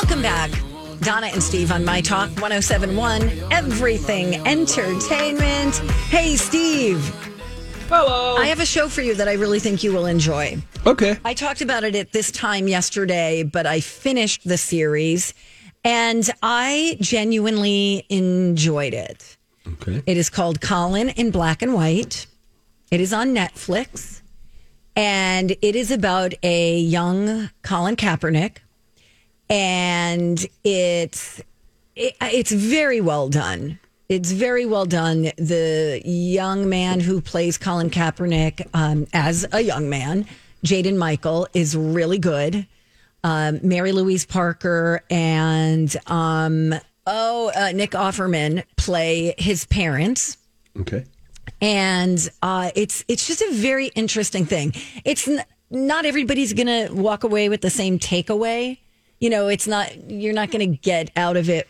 Welcome back. Donna and Steve on My Talk 1071, Everything Entertainment. Hey, Steve. Hello. I have a show for you that I really think you will enjoy. Okay. I talked about it at this time yesterday, but I finished the series and I genuinely enjoyed it. Okay. It is called Colin in Black and White. It is on Netflix. And it is about a young Colin Kaepernick. And it's it, it's very well done. It's very well done. The young man who plays Colin Kaepernick um, as a young man, Jaden Michael, is really good. Um, Mary Louise Parker and um, oh uh, Nick Offerman play his parents Okay. and uh, it's it's just a very interesting thing. It's n- not everybody's gonna walk away with the same takeaway. You know, it's not you're not gonna get out of it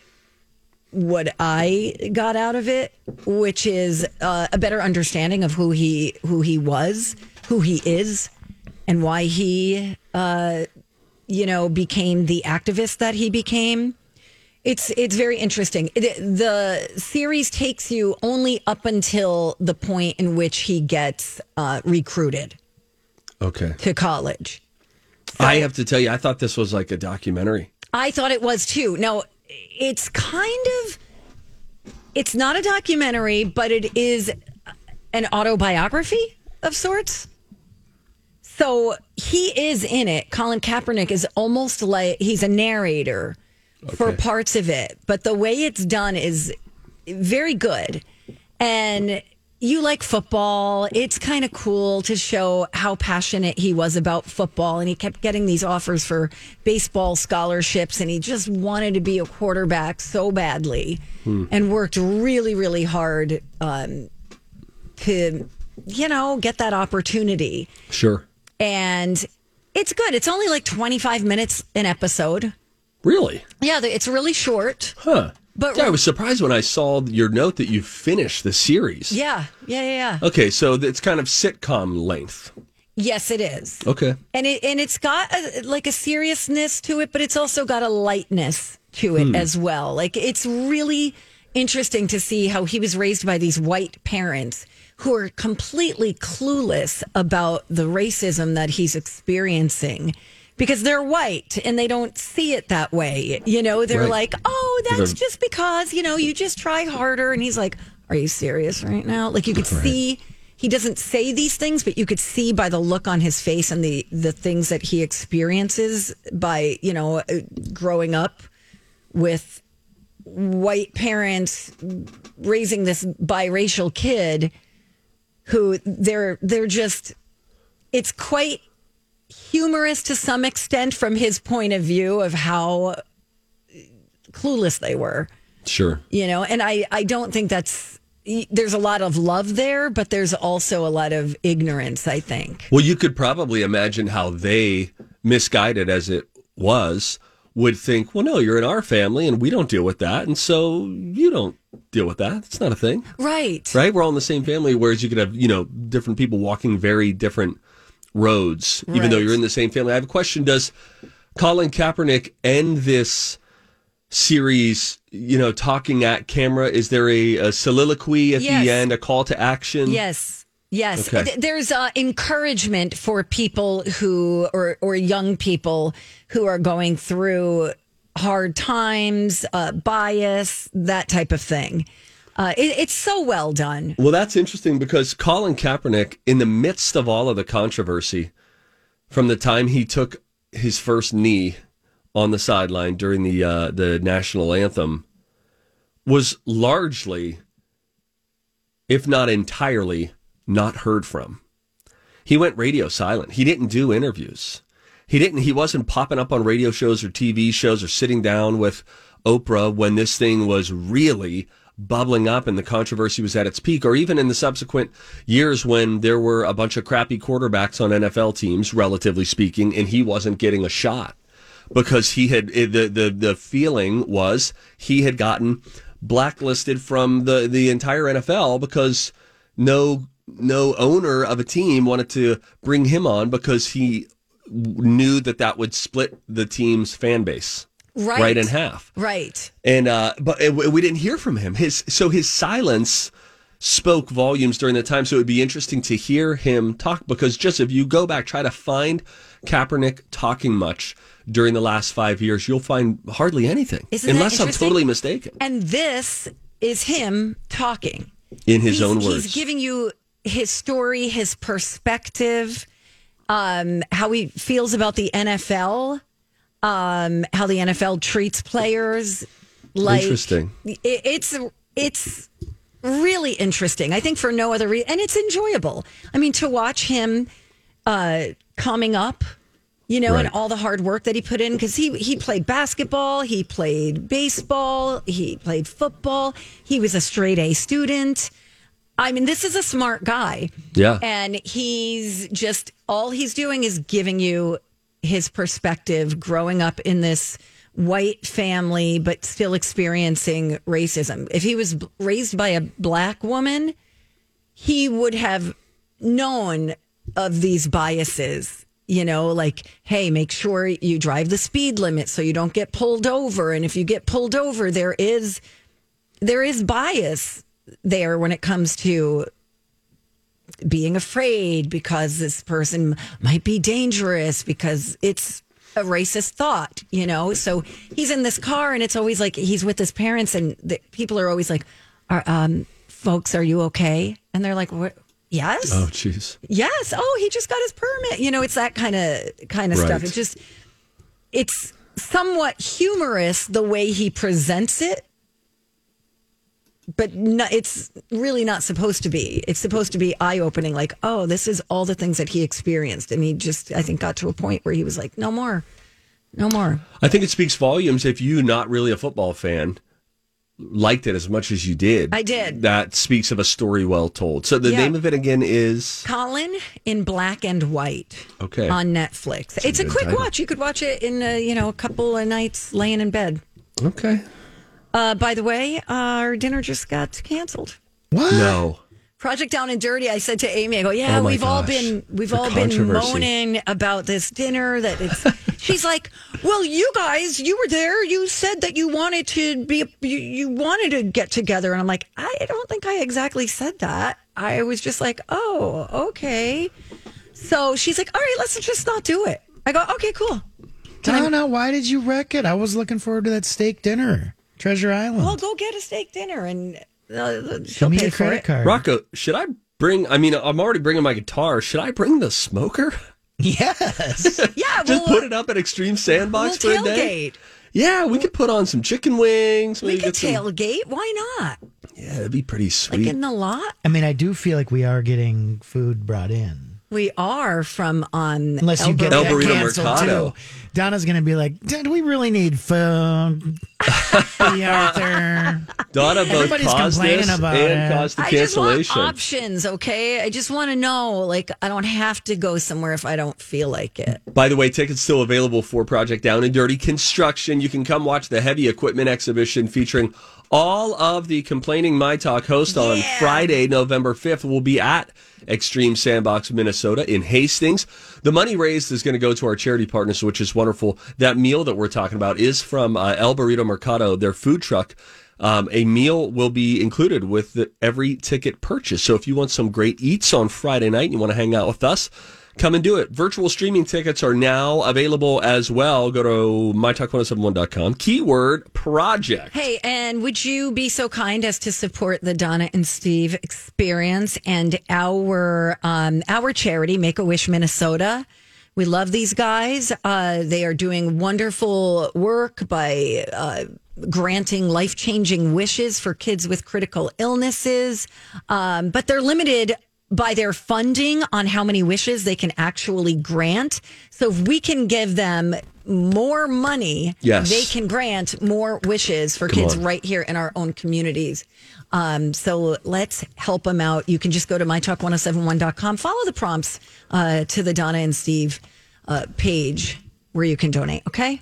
what I got out of it, which is uh, a better understanding of who he who he was, who he is, and why he uh, you know became the activist that he became. It's it's very interesting. It, the series takes you only up until the point in which he gets uh, recruited Okay. to college. I have to tell you, I thought this was like a documentary. I thought it was too. Now, it's kind of it's not a documentary, but it is an autobiography of sorts. So he is in it. Colin Kaepernick is almost like he's a narrator for parts of it, but the way it's done is very good. And you like football. It's kind of cool to show how passionate he was about football. And he kept getting these offers for baseball scholarships. And he just wanted to be a quarterback so badly and worked really, really hard um, to, you know, get that opportunity. Sure. And it's good. It's only like 25 minutes an episode. Really? Yeah, it's really short. Huh. But- yeah, I was surprised when I saw your note that you finished the series. Yeah, yeah, yeah, yeah. Okay, so it's kind of sitcom length. Yes, it is. Okay. and it and it's got a, like a seriousness to it, but it's also got a lightness to it hmm. as well. Like it's really interesting to see how he was raised by these white parents who are completely clueless about the racism that he's experiencing because they're white and they don't see it that way. You know, they're Right. like, "Oh, that's They're- just because, you know, you just try harder." And he's like, "Are you serious right now?" Like you could see he doesn't say these things, but you could see by the look on his face and the the things that he experiences by you know uh, growing up with white parents raising this biracial kid who they're they're just it's quite humorous to some extent from his point of view of how clueless they were Sure. you know and i i don't think that's there's a lot of love there but there's also a lot of ignorance i think Well, you could probably imagine how they, misguided as it was, would think, well, no, you're in our family and we don't deal with that. And so you don't deal with that. It's not a thing. right right? We're all in the same family. Whereas you could have, you know, different people walking very different roads, even though you're in the same family. I have a question: Does Colin Kaepernick end this series? You know, talking at camera? Is there a, a soliloquy at Yes. the end? A call to action? yes Yes, Okay. There's uh, encouragement for people who or or young people who are going through hard times, uh, bias, that type of thing. Uh, it, it's so well done. Well, that's interesting because Colin Kaepernick, in the midst of all of the controversy, from the time he took his first knee on the sideline during the uh, the national anthem, was largely, if not entirely, not heard from. He went radio silent. He didn't do interviews. He didn't. He wasn't popping up on radio shows or TV shows or sitting down with Oprah when this thing was really bubbling up and the controversy was at its peak, or even in the subsequent years when there were a bunch of crappy quarterbacks on NFL teams, relatively speaking, and he wasn't getting a shot because he had the the the feeling was he had gotten blacklisted from the the entire NFL because no no owner of a team wanted to bring him on because he knew that that would split the team's fan base Right. right in half. Right. And uh, but it, we didn't hear from him. His so his silence spoke volumes during the time. So it would be interesting to hear him talk because just if you go back, try to find Kaepernick talking much during the last five years, you'll find hardly anything, Isn't unless I'm totally mistaken. And this is him talking. In his he's, own words, He's giving you his story, his perspective, um, how he feels about the NFL, um, how the NFL treats players. Like Interesting. it- it's it's really interesting. I think for no other reason, and it's enjoyable. I mean, to watch him uh, coming up. You know, and all the hard work that he put in because he he played basketball, he played baseball, he played football. He was a straight A student. I mean, this is a smart guy. Yeah. And he's just, all he's doing is giving you his perspective growing up in this white family, but still experiencing racism. If he was raised by a black woman, he would have known of these biases. You know, like, hey, make sure you drive the speed limit so you don't get pulled over. And if you get pulled over, there is there is bias there when it comes to being afraid because this person might be dangerous because it's a racist thought, you know? So he's in this car and it's always like he's with his parents and the people are always like, are, um, folks, are you okay? And they're like, what? Yes. oh jeez, Yes. Oh, he just got his permit. You know, it's that kind of kind of stuff. It's just it's somewhat humorous the way he presents it. But no, it's really not supposed to be. It's supposed to be eye opening, like, oh, this is all the things that he experienced. And he just, I think, got to a point where he was like, no more, no more. I think it speaks volumes if you, not really a football fan, liked it as much as you did. I did. That speaks of a story well told. So the Yeah. name of it again is Colin in black and white. Okay. On Netflix. it's a good quick title. watch. You could watch it in, uh, you know, a couple of nights laying in bed. okay. Uh, by the way, our dinner just got canceled. What? No. Project Down and Dirty. I said to Amy, I go, yeah, Oh we've all been we've The all been moaning about this dinner that it's. she's like, well, you guys, you were there. You said that you wanted to be, you, you wanted to get together, and I'm like, I don't think I exactly said that. I was just like, oh, okay. So she's like, all right, let's just not do it. I go, okay, cool. No, no. Why did you wreck it? I was looking forward to that steak dinner, Treasure Island. Well, go get a steak dinner, and uh, Show she'll me pay your for credit it. card. Rocco, should I bring? I mean, I'm already bringing my guitar. Should I bring the smoker? Yes. Yeah, Just we'll, put it up at Extreme Sandbox we'll for a day. Yeah, we could put on some chicken wings. We maybe could get some- tailgate. Why not? Yeah, that'd be pretty sweet. Like sweet. in the lot. I mean, I do feel like we are getting food brought in. We are from on Unless you get El that Burrito canceled Mercado. too. Donna's going to be like, do we really need food? Hey, Arthur. Donna both Everybody's caused complaining this about and it. caused the I just want cancellation. options, okay? I just want to know, like, I don't have to go somewhere if I don't feel like it. By the way, tickets still available for Project Down and Dirty Construction. You can come watch the heavy equipment exhibition featuring all of the complaining My Talk host on Friday, November 5th. We'll be at Extreme Sandbox, Minnesota in Hastings. The money raised is going to go to our charity partners, which is wonderful. That meal that we're talking about is from uh, El Burrito Mercado, their food truck. Um, a meal will be included with the, every ticket purchase. So if you want some great eats on Friday night and you want to hang out with us, come and do it. Virtual streaming tickets are now available as well. Go to mytalk1071.com. Keyword project. Hey, and would you be so kind as to support the Donna and Steve experience and our um, our charity, Make a Wish Minnesota? We love these guys. Uh, they are doing wonderful work by uh, granting life changing wishes for kids with critical illnesses, um, but they're limited by their funding on how many wishes they can actually grant. So if we can give them more money, Yes. they can grant more wishes for Come kids on. right here in our own communities. Um, so let's help them out. You can just go to mytalk1071.com, follow the prompts uh, to the Donna and Steve uh, page where you can donate. Okay.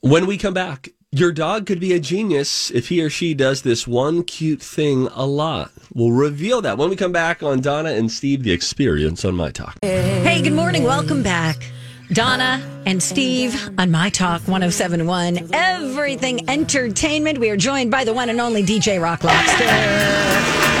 When we come back, your dog could be a genius if he or she does this one cute thing a lot. We'll reveal that when we come back on Donna and Steve, the experience on My Talk. Hey, good morning. Welcome back. Donna and Steve on My Talk 1071. Everything entertainment. We are joined by the one and only DJ Rock Lobster.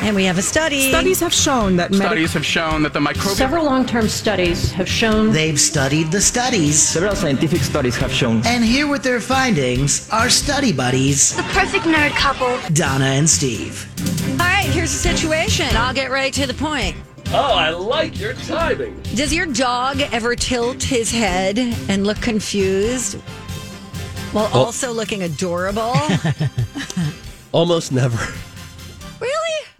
And we have a study. Studies have shown that medical Studies have shown that the microbial Several long-term studies have shown They've studied the studies. Several scientific studies have shown And here with their findings are study buddies, The perfect nerd couple. Donna and Steve. All right, here's the situation. I'll get right to the point. Oh, I like your timing. Does your dog ever tilt his head and look confused while Oh. also looking adorable? Almost never.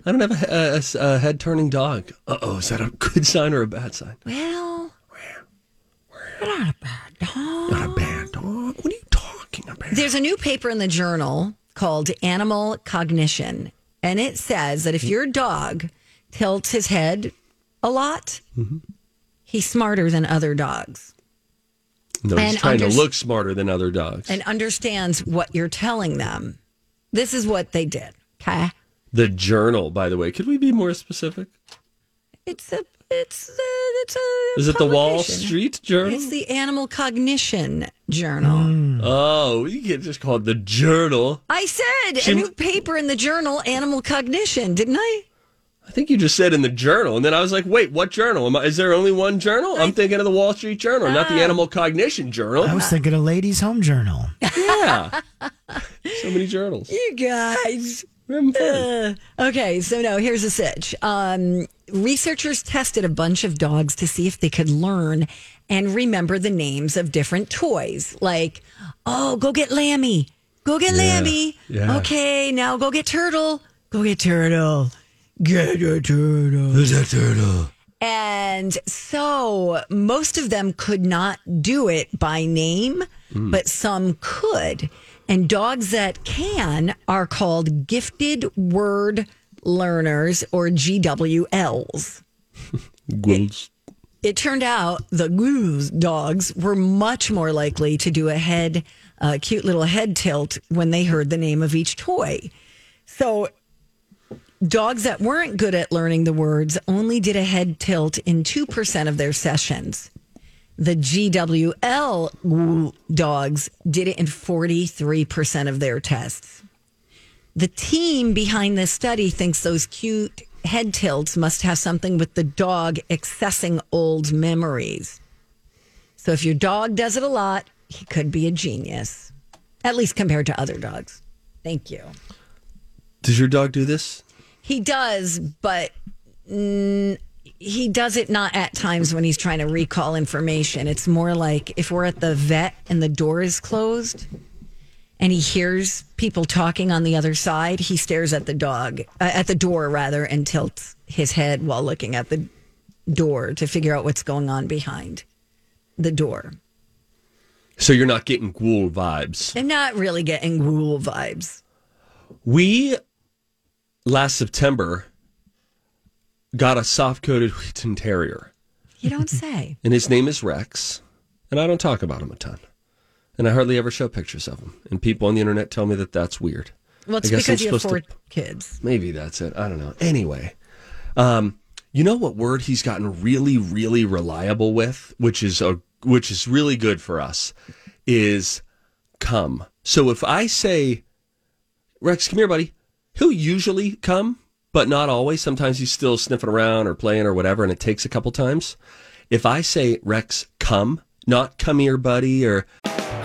I don't have a, a, a head turning dog. Uh oh, is that a good sign or a bad sign? Well, not a bad dog. Not a bad dog. What are you talking about? There's a new paper in the journal called Animal Cognition, and it says that if your dog tilts his head a lot, he's smarter than other dogs No, he's And trying unders- to look smarter than other dogs. and understands what you're telling them. This is what they did. Okay. The journal, by the way, could we be more specific? It's a, it's a, it's a. Is it the Wall. Street Journal? It's the Animal Cognition Journal. oh, you can just call it the journal. I said She- a new paper in the journal, Animal Cognition, didn't I? I think you just said in the journal, and then I was like, "Wait, what journal? Am I, is there only one journal?" I'm thinking of the Wall Street Journal, not Ah. the Animal Cognition Journal. I was thinking of Ladies Home Journal. yeah, so many journals. You guys. We're having fun. Uh, okay, so no, here's a sitch. Um, researchers tested a bunch of dogs to see if they could learn and remember the names of different toys. Like, oh, go get Lammy. Go get Lammy. yeah. Okay, now go get Turtle. Go get Turtle. Get a turtle. Who's that turtle? And so most of them could not do it by name, but some could. And dogs that can are called gifted word learners or GWLs. Gwilds. It turned out the goose dogs were much more likely to do a head, a cute little head tilt when they heard the name of each toy. So dogs that weren't good at learning the words only did a head tilt in 2% of their sessions. The GWL dogs did it in 43% of their tests. The team behind this study thinks those cute head tilts must have something with the dog accessing old memories. So if your dog does it a lot, he could be a genius, at least compared to other dogs. Thank you. Does your dog do this? He does, but mm, he does it not at times when he's trying to recall information. It's more like if we're at the vet and the door is closed and he hears people talking on the other side, he stares at the dog, uh, at the door rather, and tilts his head while looking at the door to figure out what's going on behind the door. So you're not getting ghoul vibes. I'm not really getting ghoul vibes. We last September got a soft coated Wheaten Terrier, You don't say. and his name is Rex. And I don't talk about him a ton, and I hardly ever show pictures of him. And people on the internet tell me that that's weird. Well, it's because I'm you have four to- kids. Maybe that's it. I don't know. Anyway, um, you know what word he's gotten really, really reliable with, which is a which is really good for us, is come. So if I say Rex, come here, buddy. He'll usually come, but not always. Sometimes he's still sniffing around or playing or whatever, and it takes a couple times. If I say, Rex, come, not come here, buddy, or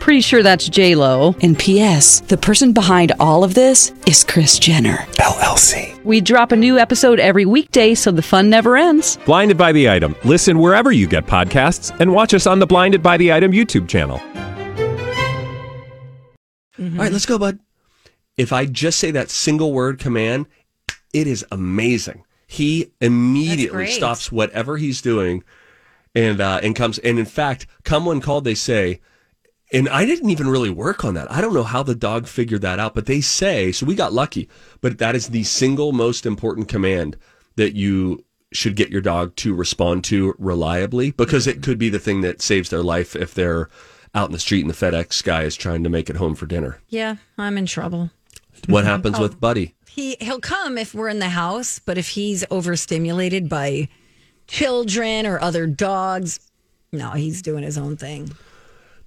Pretty sure that's J Lo. And P.S. The person behind all of this is Kris Jenner LLC. We drop a new episode every weekday, so the fun never ends. Blinded by the item. Listen wherever you get podcasts, and watch us on the Blinded by the Item YouTube channel. All right, let's go, bud. If I just say that single word command, it is amazing. He immediately stops whatever he's doing and uh, and comes. And in fact, come when called, they say. And I didn't even really work on that. I don't know how the dog figured that out, but they say so. We got lucky, but that is the single most important command that you should get your dog to respond to reliably because it could be the thing that saves their life if they're out in the street and the FedEx guy is trying to make it home for dinner. Yeah, I'm in trouble. What happens with oh. Buddy? He he'll come if we're in the house, but if he's overstimulated by children or other dogs, no, he's doing his own thing.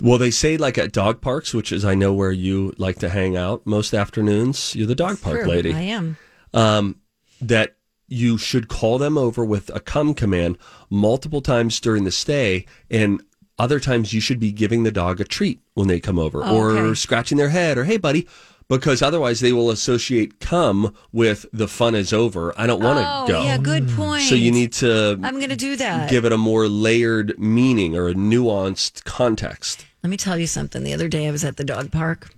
Well, they say like at dog parks, which is I know where you like to hang out most afternoons. You're the dog park True, lady. I am. um, that you should call them over with a come command multiple times during the stay and other times you should be giving the dog a treat when they come over Oh, or okay. scratching their head or hey buddy because otherwise they will associate come with the fun is over i don't want to oh, go yeah, good point. so you need to I'm going to do that. give it a more layered meaning or a nuanced context Let me tell you something. The other day I was at the dog park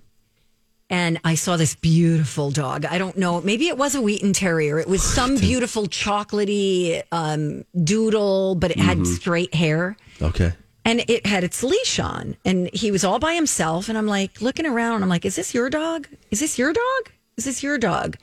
and I saw this beautiful dog. I don't know, maybe it was a Wheaten Terrier. It was some beautiful chocolatey um, doodle, but it had Mm-hmm. straight hair. okay And it had its leash on, and he was all by himself. And I'm like looking around, I'm like, "Is this your dog? Is this your dog? Is this your dog?"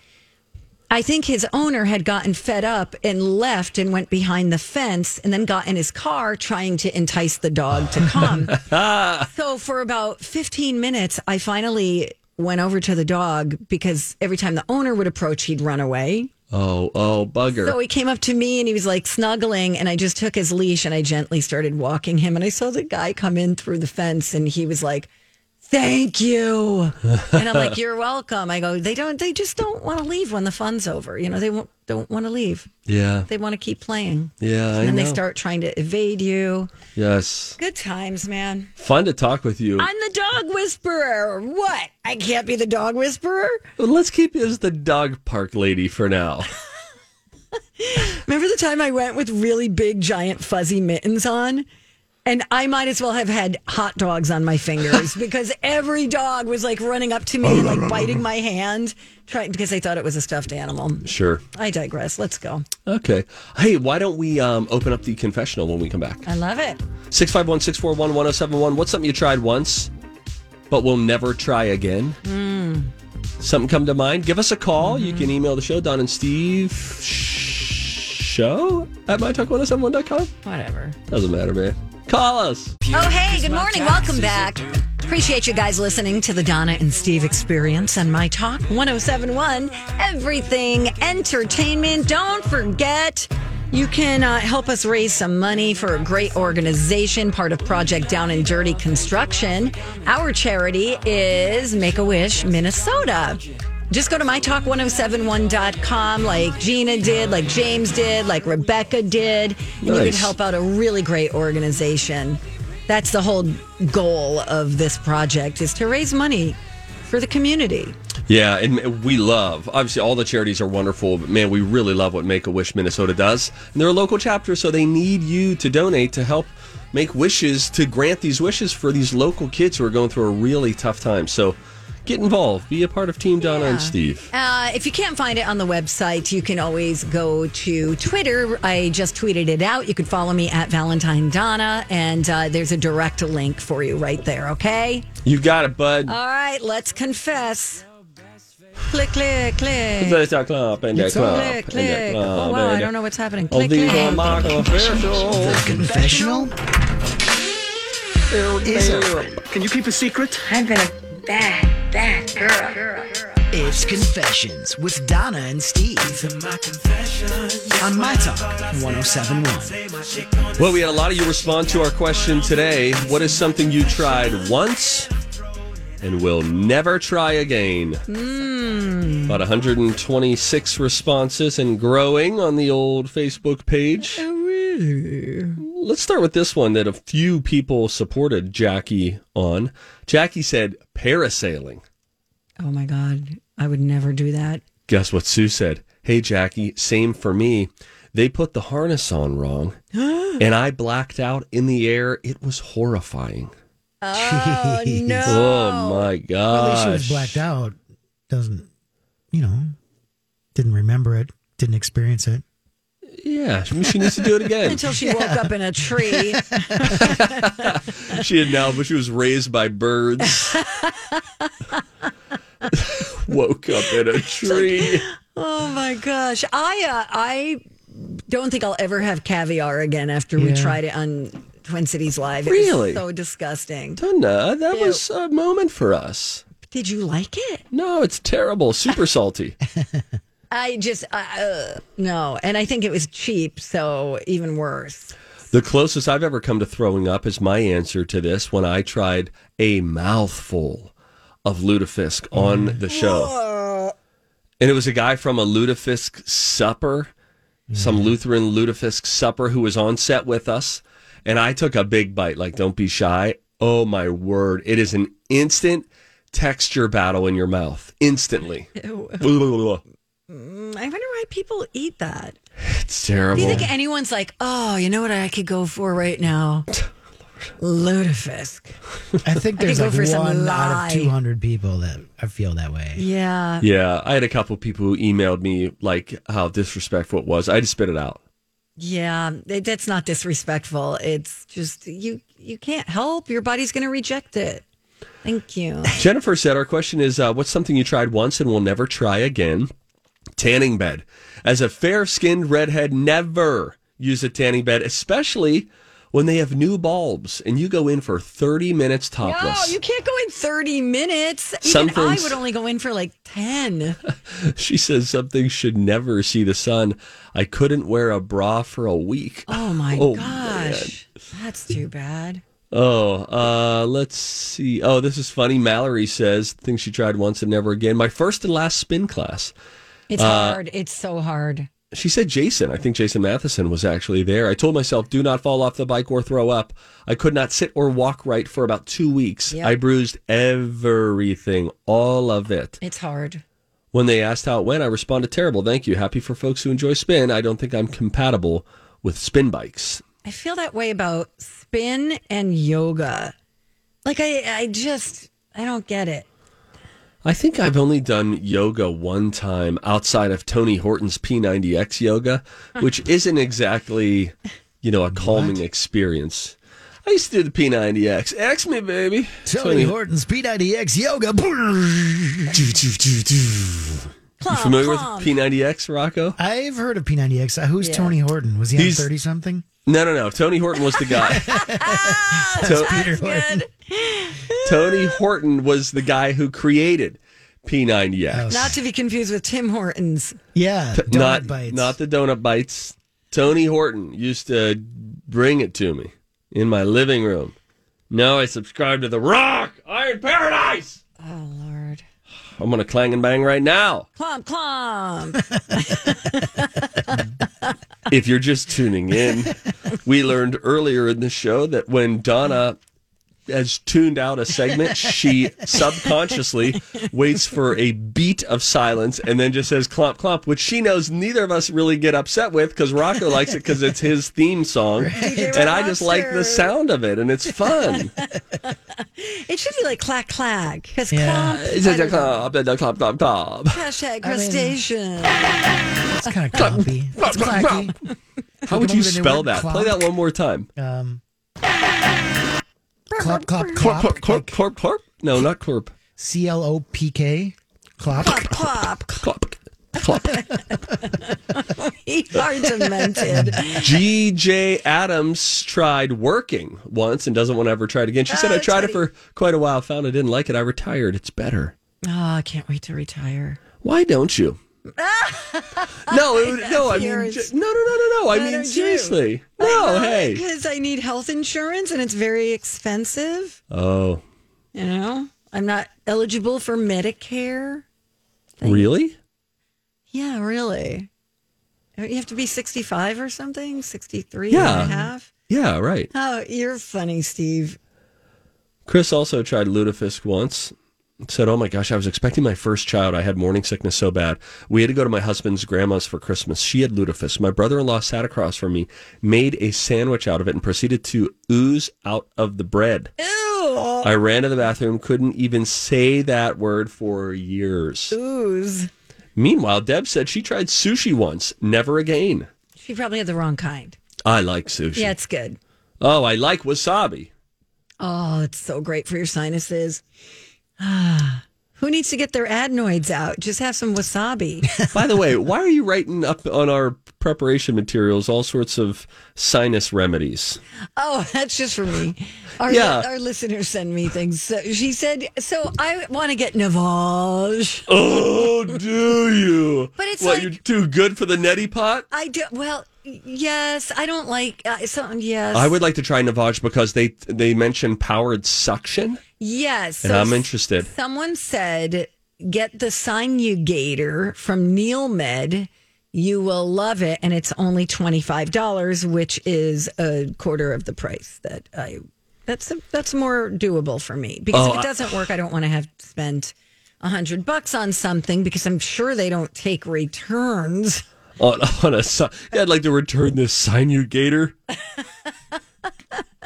I think his owner had gotten fed up and left and went behind the fence, and then got in his car trying to entice the dog to come. so for about 15 minutes, I finally went over to the dog because every time the owner would approach, he'd run away. oh oh bugger So he came up to me and he was like snuggling, and I just took his leash and I gently started walking him. And I saw the guy come in through the fence, and he was like, "Thank you," and I'm like, "You're welcome." I go, "They don't. They just don't want to leave when the fun's over. You know, they won't, don't want to leave. yeah They want to keep playing. yeah I and then know. they start trying to evade you. yes Good times, man. fun to talk with you I'm the dog whisperer. What? I can't be the dog whisperer. Well, let's keep you as the dog park lady for now. Remember the time I went with really big, giant, fuzzy mittens on? And I might as well have had hot dogs on my fingers because every dog was like running up to me and like biting my hand, trying because they thought it was a stuffed animal. Sure. I digress. Let's go. Okay. Hey, why don't we um, open up the confessional when we come back? I love it. 651 641 1071. What's something you tried once, but will never try again? Hmm. Something come to mind? Give us a call. You can email the show, Don and Steve show at mytalk1071.com. Whatever. Doesn't matter, man. Call us. Oh, hey, good morning. Welcome back. Appreciate you guys listening to the Donna and Steve experience on My Talk 1071. Everything entertainment. Don't forget, you can uh, help us raise some money for a great organization, part of Project Down and Dirty Construction. Our charity is Make a Wish Minnesota. Just go to mytalk1071.com like Gina did, like James did, like Rebecca did, and you can help out a really great organization. That's the whole goal of this project is to raise money for the community. Yeah, and we love obviously all the charities are wonderful, but man, we really love what Make a Wish Minnesota does. And they're a local chapter, so they need you to donate to help make wishes to grant these wishes for these local kids who are going through a really tough time. So get involved. Be a part of Team Donna and Steve. Uh, if you can't find it on the website, you can always go to Twitter. I just tweeted it out. You can follow me at Valentine Donna, and uh, there's a direct link for you right there. Okay. You got it, bud. All right. Let's confess. Click, click, click. Let's talk and Click, that click, click. Oh, wow. I don't know what's hhappening. Oh, Click, these click. are my official. The confessional is over. Can you keep a secret? I've been a bad, bad girl. It's Confessions with Donna and Steve. On My Talk 1071. Well, we had a lot of you respond to our question today. What is something you tried once and will never try again? Hmm. About 126 responses and growing on the old Facebook page. Let's start with this one that a few people supported Jackie on. Jackie said parasailing. Oh my God. I would never do that. Guess what Sue said? Hey, Jackie, same for me. They put the harness on wrong, and I blacked out in the air. It was horrifying. Oh, no. Oh, my God. At least she was blacked out. Doesn't, you know, didn't remember it, didn't experience it. Yeah, she she needs to do it again. Until she woke up in a tree. she had now, but she was raised by birds. Woke up in a tree. Oh my gosh. I uh, I don't think I'll ever have caviar again after we tried it on Twin Cities Live. It Really? was so disgusting. Donna, that Ew. was a moment for us. Did you like it? No, it's terrible. Super salty. I just uh, uh, no, and I think it was cheap, so even worse. The closest I've ever come to throwing up is my answer to this when I tried a mouthful of lutefisk on the show. And it was a guy from a lutefisk supper, some Lutheran lutefisk supper who was on set with us. And I took a big bite, like, don't be shy. Oh my word. It is an instant texture battle in your mouth. Instantly. Ew. it's Mm, I wonder why people eat that. It's terrible. Do you think anyone's like, oh, you know what I could go for right now? Lutefisk. I think I could there's go like for some one lie. out of 200 people that I feel that way. Yeah. Yeah, I had a couple people who emailed me like how disrespectful it was. I had to spit it out. Yeah, it- that's not disrespectful. It's just you you can't help. Your body's going to reject it. Thank you. Jennifer said, Our question is uh, what's something you tried once and will never try again? Tanning bed. As a fair skinned redhead, never use a tanning bed, especially when they have new bulbs and you go in for 30 minutes topless. No, you can't go in 30 minutes. Some Even I would only go in for like 10. she says something should never see the sun. I couldn't wear a bra for a week. Oh my Oh, gosh. That's too bad. Oh, uh, let's see. Oh, this is funny. Mallory says things she tried once and never again. My first and last spin class. It's Uh, hard. It's so hard. She said Jason. I think Jason Matheson was actually there. I told myself, do not fall off the bike or throw up. I could not sit or walk right for about two weeks. Yep. I bruised everything, all of it. It's hard. When they asked how it went, I responded, terrible. Thank you. Happy for folks who enjoy spin. I don't think I'm compatible with spin bikes. I feel that way about spin and yoga. Like I I just I don't get it. I think I've only done yoga one time outside of Tony Horton's P90X yoga, which isn't exactly, you know, a calming experience. I used to do the P90X. X me, baby. Tony Horton's P90X yoga. You familiar with P90X, Rocco? I've heard of P90X. Uh, Who's Yeah. Tony Horton? Was he on 30 something? No, no, no. Tony Horton was the guy. To- Peter Horton. Tony Horton was the guy who created P90X. Not to be confused with Tim Hortons. Yeah, T- donut not, bites. not the donut bites. Tony Horton used to bring it to me in my living room. Now I subscribe to The Rock, Iron Paradise. Oh Lord. I'm going to clang and bang right now. Clomp clomp. If you're just tuning in, we learned earlier in the show that when Donna has tuned out a segment, she subconsciously waits for a beat of silence and then just says clomp clomp, which she knows neither of us really get upset with because Rocco likes it because it's his theme song, and I just like the sound of it and it's fun. It should be like clack clack because Yeah. clomp. It's a I don't clomp, a clomp, clomp, clomp. Hashtag crustacean. It's kind of clumpy. It's clacky. How would you up with a new spell that? clomp. Play that one more time. Um, clop, clop, Clorp, clop. clorp, clorp, clorp, clorp. No, not clorp. C L O P K. Clop. Plop. Clop. Clop. We are demented. G.J. Adams tried working once and doesn't want to ever try it again. She ah, said, Oh, I tried it for quite a while, found I didn't like it. I retired. It's better. Oh, I can't wait to retire. Why don't you? no, it no, I mean, ju- no, no, no, no, no. I mean, seriously. No, hey. Because I need health insurance and it's very expensive. Oh, You know, I'm not eligible for Medicare. really? Yeah, really. You have to be 65 or something, 63 Yeah. and a half. Yeah, right. Oh, you're funny, Steve. Chris also tried lutefisk once. Said, "Oh my gosh, I was expecting my first child. I had morning sickness so bad. We had to go to my husband's grandma's for Christmas. She had lutefisk. My brother-in-law sat across from me, made a sandwich out of it, and proceeded to ooze out of the bread. Ew. I ran to the bathroom, couldn't even say that word for years. Ooze. Meanwhile, Deb said she tried sushi once, never again. She probably had the wrong kind. I like sushi. Yeah, it's good. Oh, I like wasabi. Oh, it's so great for your sinuses. Who needs to get their adenoids out? Just have some wasabi. By the way, why are you writing up on our preparation materials all sorts of sinus remedies? Oh, that's just for me. Our, Yeah. our listeners send me things. So she said, so I want to get Navage. Oh, do you? But it's what, like- you're too good for the neti pot? I do. Well, yes, I don't like uh, something. Yes. I would like to try Navage because they they mention powered suction, Yes. and so I'm interested. Someone said, get the Sinugator from NeilMed. You will love it. And it's only $25, which is a quarter of the price that I, that's, that's more doable for me because Oh, if it doesn't work, I don't want to have spent a hundred bucks on something because I'm sure they don't take returns. On, on a, yeah, I'd like to return this Sinugator.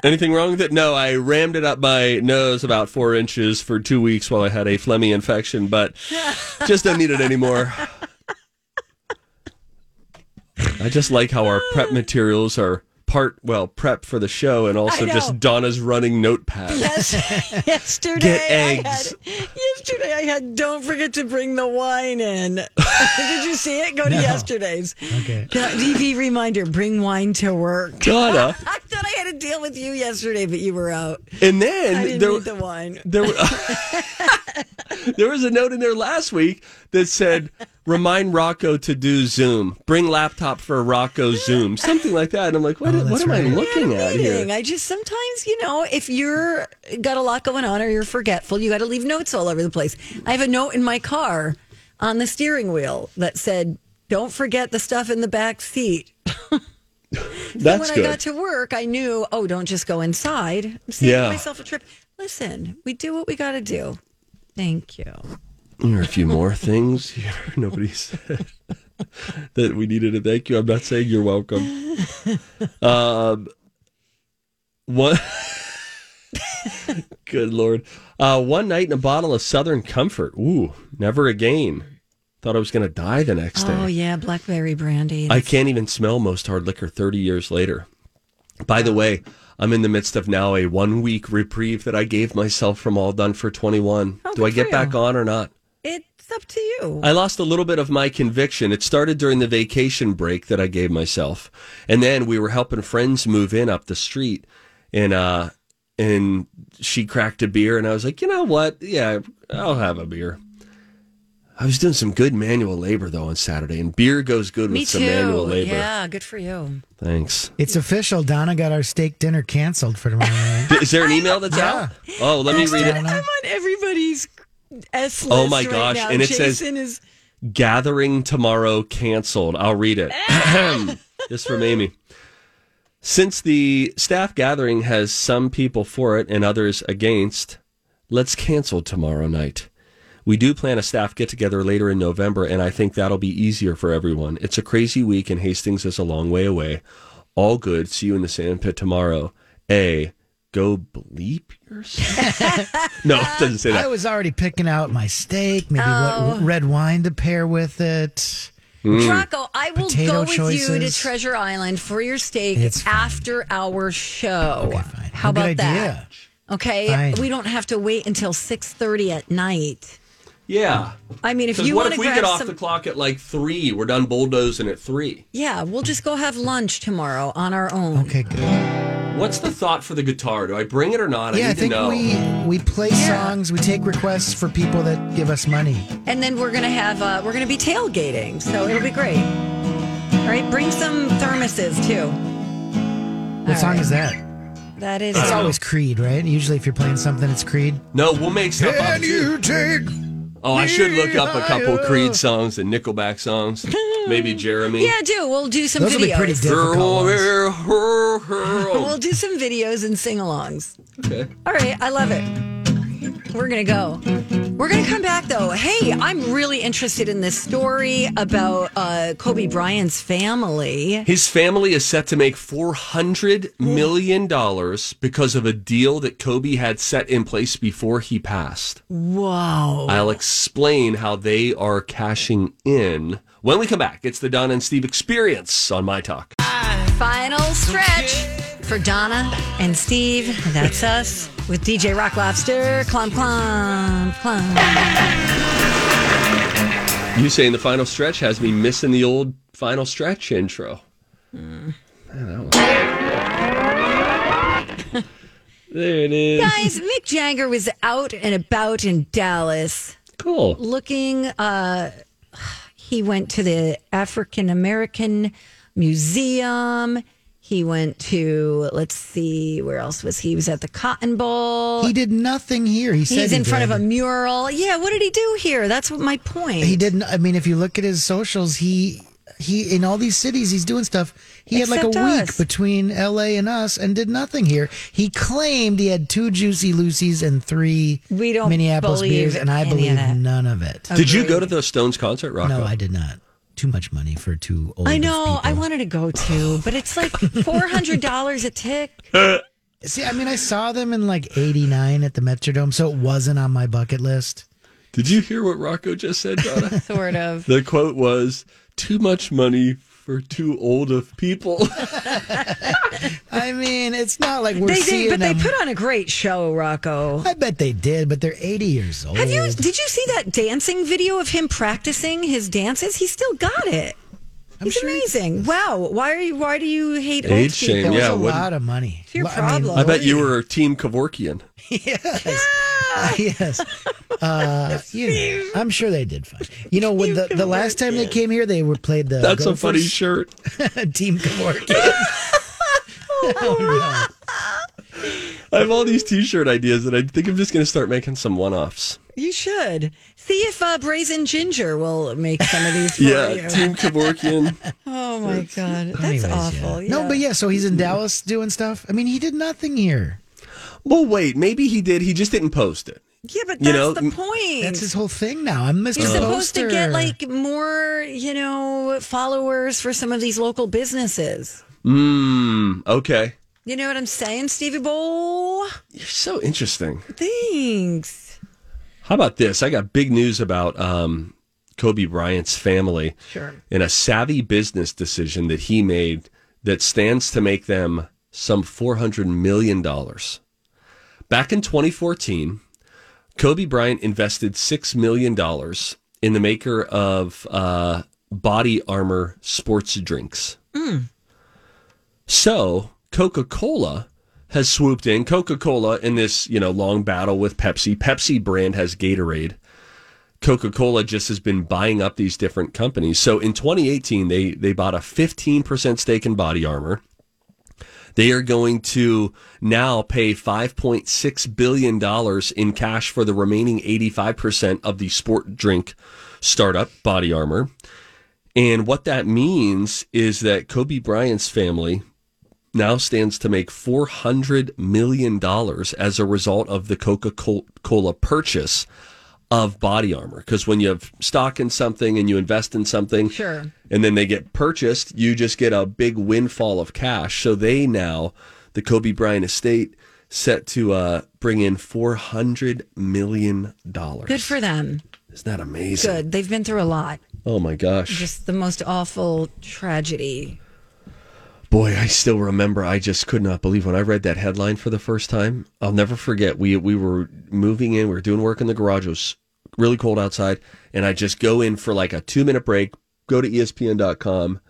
Anything wrong with it? No, I rammed it up my nose about four inches for two weeks while I had a phlegmy infection, but just don't need it anymore. I just like how our prep materials are part, well, prep for the show and also just Donna's running notepad. Yes, yesterday Get I had, yesterday I had. Don't forget to bring the wine in. Did you see it? Go to yesterday's. Okay. Yeah, DV reminder: bring wine to work. Donna. I thought I had a deal with you yesterday, but you were out. And then I didn't there, need the wine. there, there was a note in there last week that said, "Remind Rocco to do Zoom. Bring laptop for Rocco Zoom, something like that." And I'm like, "What? Oh, what am I looking at here?" I just sometimes, you know, if you're got a lot going on or you're forgetful, you got to leave notes all over the place. I have a note in my car on the steering wheel that said, "Don't forget the stuff in the back seat." That's when good. I got to work, I knew, oh, don't just go inside. I'm saving Yeah. myself a trip. Listen, we do what we got to do. Thank you. There are a few more things here. Nobody said that we needed a thank you. I'm not saying you're welcome. Um, one. Good lord. Uh, one night in a bottle of Southern Comfort. Ooh, never again. Thought I was going to die the next day. Oh yeah, blackberry brandy. I can't even smell most hard liquor 30 years later. By the way, I'm in the midst of now a one week reprieve that I gave myself from All Done for 21. Oh, Do I get back on or not? It's up to you. I lost a little bit of my conviction. It started during the vacation break that I gave myself. And then we were helping friends move in up the street and uh and she cracked a beer and I was like, "You know what? Yeah, I'll have a beer." I was doing some good manual labor though on Saturday and beer goes good Me with too. some manual labor. Yeah, good for you. Thanks. It's official. Donna got our steak dinner canceled for tomorrow night. Is there an email that's out? Oh, let me read it. I'm on everybody's S oh list Oh, my right gosh, now. and it says- Jason is Gathering tomorrow canceled. I'll read it. Eh. this from Amy. Since the staff gathering has some people for it and others against, let's cancel tomorrow night. We do plan a staff get together later in November, and I think that'll be easier for everyone. It's a crazy week, and Hastings is a long way away. All good. See you in the sandpit tomorrow. A. Go bleep yourself. no, it doesn't say that. I was already picking out my steak, maybe Oh. what red wine to pair with it. Mm. Rocco, I will Potato go with you to. Treasure Island for your steak It's fine. after our show. How Good about idea. that? Okay, Fine. we don't have to wait until six thirty at night. Yeah. I mean, if 'Cause you what want if to we get off some, the clock at like three? We're done bulldozing at three. yeah, we'll just go have lunch tomorrow on our own. Okay, good. What's the thought for the guitar? Do I bring it or not? I yeah, I need think to know. we we play songs, we take requests for people that give us money. And then we're gonna have uh, we're gonna be tailgating, so it'll be great. All right, bring some thermoses too. What song is that? That is It's always Creed, right? Usually, if you're playing something, it's Creed. No, we'll make stuff up. Can you take? Oh, I should look up a couple? Creed songs and Nickelback songs. Maybe hmm. Jeremy. Yeah, do we'll do some Those will be videos. pretty difficult. we'll do some videos and sing-alongs. Okay. All right, I love it. We're gonna go. We're gonna come back though. Hey, I'm really interested in this story about uh, Kobe Bryant's family. His family is set to make $400 million because of a deal that Kobe had set in place before he passed. Wow. I'll explain how they are cashing in when we come back. It's the Don and Steve experience on My Talk. Final stretch for Donna and Steve. That's us with DJ Rock Lobster. Clomp, clomp, clomp. You saying the final stretch has me missing the old final stretch intro. Mm. Man, was- there it is. Guys, Mick Jagger was out and about in Dallas. Cool. Looking, uh, he went to the African American Museum. He went to, let's see, where else was he? He was at the Cotton Bowl. He did nothing here. He said He's he in front did. of a mural. Yeah, what did he do here? That's what my point. He didn't. I mean, if you look at his socials, he he in all these cities, he's doing stuff. He had like a Except week between L.A. and us, and did nothing here. He claimed he had two Juicy Lucy's and three We don't Minneapolis beers, and I any of believe none of it. Did you go to the Stones concert, Rocco? No, I did not. Too much money for two old. I know. I wanted to go to, but it's like four hundred dollars a tick. See, I mean, I saw them in like '89 at the Metrodome, so it wasn't on my bucket list. Did you hear what Rocco just said, Donna? Sort of. the quote was, too much money for too old of people. I mean, it's not like we're they seeing did, but them. they put on a great show, Rocco. I bet they did, but they're 80 years old. Have you? Did you see that dancing video of him practicing his dances? He still got it. He's amazing. Wow. Why are you? Why do you hate old Age shame, people? yeah, a what- lot of money. It's your Well, I mean, problem. I bet you were Team Kevorkian. yes. yes. Uh, you know, I'm sure they did fine. You know, when the, the last time they came here, they were played the. That's a funny shirt. Team Kevorkian. oh, I have all these T-shirt ideas, and I think I'm just going to start making some one-offs. You should see if uh, Brazen Ginger will make some of these for Yeah, you. Team Kevorkian. Oh my god, that's Anyways, awful. yeah. No, but yeah, so he's in Dallas doing stuff. I mean, he did nothing here. Well, wait, maybe he did. He just didn't post it. Yeah, but You that's know, the point. That's his whole thing now. I'm Mr. He's supposed to get like more, you know, followers for some of these local businesses. Mmm. Okay. You know what I'm saying, Stevie Boy? You're so interesting. Thanks. How about this? I got big news about um, Kobe Bryant's family. Sure. In a savvy business decision that he made that stands to make them some $400 million. Back in 2014, Kobe Bryant invested $6 million in the maker of uh, body armor sports drinks. So Coca Cola has swooped in. Coca Cola in this you know long battle with Pepsi. Pepsi brand has Gatorade. Coca Cola just has been buying up these different companies. So in 2018, they they bought a 15% stake in Body Armor. They are going to now pay $5.6 billion in cash for the remaining 85% of the sport drink startup, Body Armor. And what that means is that Kobe Bryant's family now stands to make $400 million as a result of the Coca Cola purchase of Body Armor. Because when you have stock in something and you invest in something, Sure. and then they get purchased, you just get a big windfall of cash. So they now, the Kobe Bryant estate, set to uh, bring in $400 million. Good for them. Isn't that amazing? Good. They've been through a lot. Oh my gosh. Just the most awful tragedy. Boy, I still remember. I just could not believe when I read that headline for the first time. I'll never forget. We we were moving in. We were doing work in the garage. It was really cold outside, and I just go in for like a two minute break. Go to ESPN.com,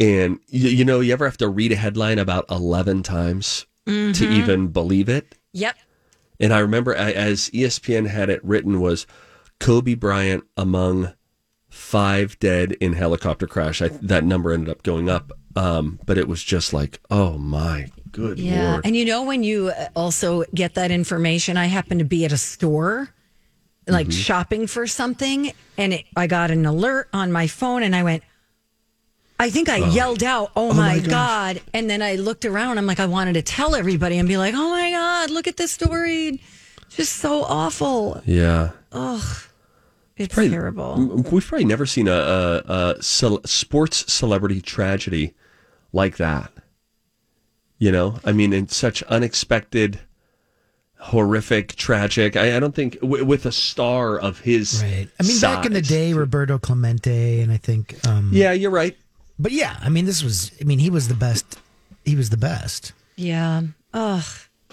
and you, you know, you ever have to read a headline about eleven times to Mhm. even believe it? Yep. And I remember a- as ESPN had it written was Kobe Bryant among five dead in helicopter crash. I, that number ended up going up, um, but it was just like, oh my good Yeah. lord. And you know, when you uh, also get that information, I happened to be at a store, like Mhm. shopping for something, and it, I got an alert on my phone, and I went, I think I Oh. yelled out, oh, Oh, my, my. God. And then I looked around, I'm like, I wanted to tell everybody and be like, oh my God, look at this story. Just so awful. Yeah. Ugh. It's Probably- terrible. We've probably never seen a, a, a cel- sports celebrity tragedy like that. You know, I mean, in such unexpected, horrific, tragic. I, I don't think w- with a star of his. Right. I mean, back in the day, Roberto Clemente, and I think. Um, Yeah, you're right. But yeah, I mean, this was. I mean, he was the best. He was the best. Yeah. Ugh.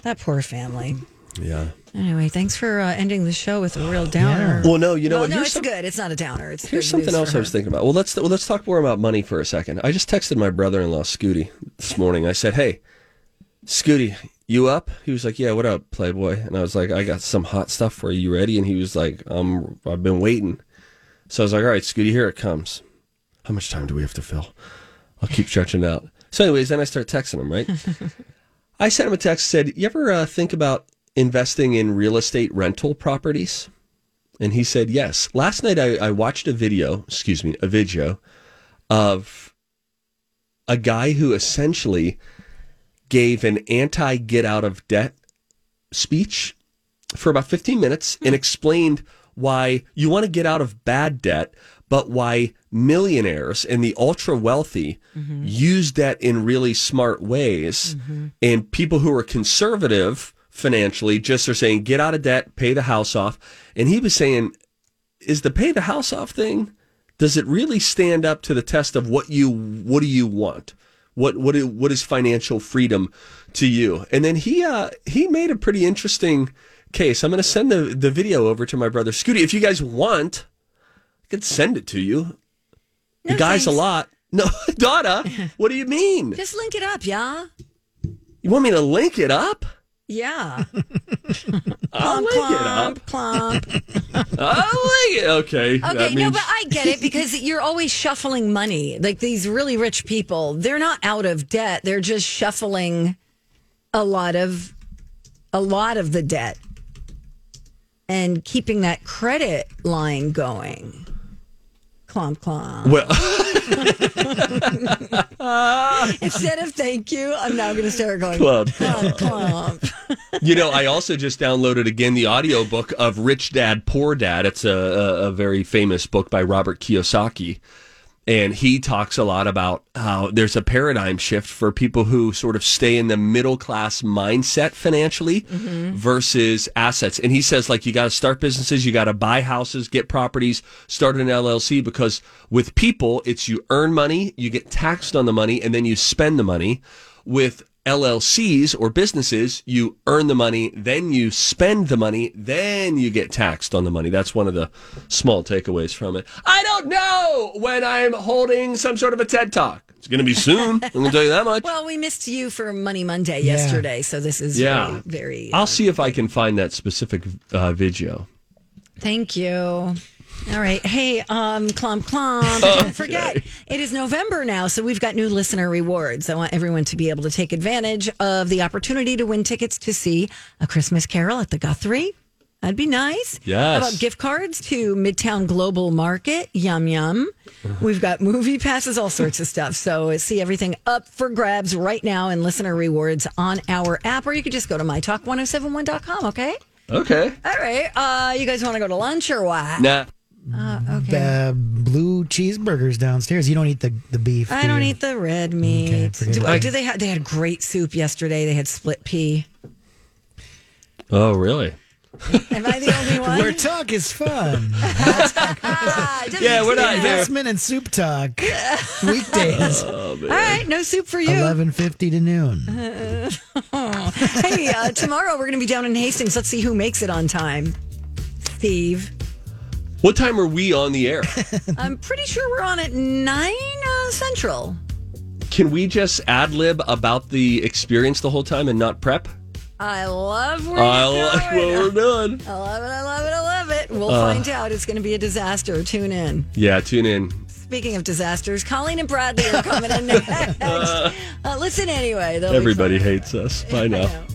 That poor family. Yeah. Anyway, thanks for uh, ending the show with a real downer. Well, no, you know Well, what? No, it's some- good. It's not a downer. It's Here's something else I was thinking about. Well, let's well, let's talk more about money for a second. I just texted my brother-in-law Scooty this morning. I said, "Hey, Scooty, you up?" He was like, "Yeah, what up, Playboy?" And I was like, "I got some hot stuff for you. You ready?" And he was like, "Um, I've been waiting." So I was like, "All right, Scooty, here it comes." How much time do we have to fill? I'll keep stretching it out. So, anyways, then I start texting him. Right. I sent him a text. Said, "You ever uh, think about investing in real estate rental properties?" And he said, yes. Last night I, I watched a video, excuse me, a video of a guy who essentially gave an anti get out of debt speech for about 15 minutes and hmm. explained why you want to get out of bad debt, but why millionaires and the ultra wealthy mm-hmm. use debt in really smart ways. Mm-hmm. And people who are conservative financially just are saying, get out of debt, pay the house off. And he was saying, is the pay the house off thing, does it really stand up to the test of what you, what do you want? What, what, is, what is financial freedom to you? And then he, uh, he made a pretty interesting case. I'm going to send the, the video over to my brother Scooty. If you guys want, I could send it to you. the guy's a lot. No, Donna, what do you mean? Just link it up, yeah? You want me to link it up? Yeah. I'll Plump, link it up. plump, plump. I'll link it. Okay. Okay, that no, means- but I get it because you're always shuffling money. Like these really rich people, they're not out of debt. They're just shuffling a lot of a lot of the debt and keeping that credit line going. Clomp clomp. Well, Instead of thank you, I'm now going to start going clomp clomp. you know, I also just downloaded again the audiobook of Rich Dad Poor Dad. It's a, a, a very famous book by Robert Kiyosaki. And he talks a lot about how there's a paradigm shift for people who sort of stay in the middle class mindset financially mm-hmm. versus assets. And he says, like, you got to start businesses, you got to buy houses, get properties, start an LLC because with people, it's you earn money, you get taxed on the money, and then you spend the money. With LLCs or businesses, you earn the money, then you spend the money, then you get taxed on the money. That's one of the small takeaways from it. I don't know when I'm holding some sort of a TED Talk. It's going to be soon. I'm going to tell you that much. Well, we missed you for Money Monday Yeah. yesterday, so this is Yeah. very, very I'll see if I can find that specific uh, video. Thank you. All right. Hey, um, Clump Clump. Don't forget, it is November now, so we've got new listener rewards. I want everyone to be able to take advantage of the opportunity to win tickets to see A Christmas Carol at the Guthrie. That'd be nice. Yes. How about gift cards to Midtown Global Market? Yum yum. We've got movie passes, all sorts of stuff. So see everything up for grabs right now and listener rewards on our app, or you could just go to mytalk1071.com, okay? Okay. All right. Uh, you guys want to go to lunch or what? Nah. Uh, okay. Uh, blue cheeseburgers downstairs. You don't eat the, the beef. I do don't you? eat the red meat. forget do, about do they have? They had great soup yesterday. They had split pea. Oh, really? Am I the only one? Where talk is fun. Yeah, we're not here. Investment and soup talk. Weekdays. All right, no soup for you. Eleven fifty to noon. hey, uh, tomorrow we're going to be down in Hastings. Let's see who makes it on time. Steve. What time are we on the air? I'm pretty sure we're on at 9 uh, Central. Can we just ad lib about the experience the whole time and not prep? I love where I like what we're doing. I love it. I love it. I love it. We'll Uh, find out. It's going to be a disaster. Tune in. Yeah, tune in. Speaking of disasters, Colleen and Bradley are coming in next. Uh, listen anyway. Everybody hates us. Bye now. know.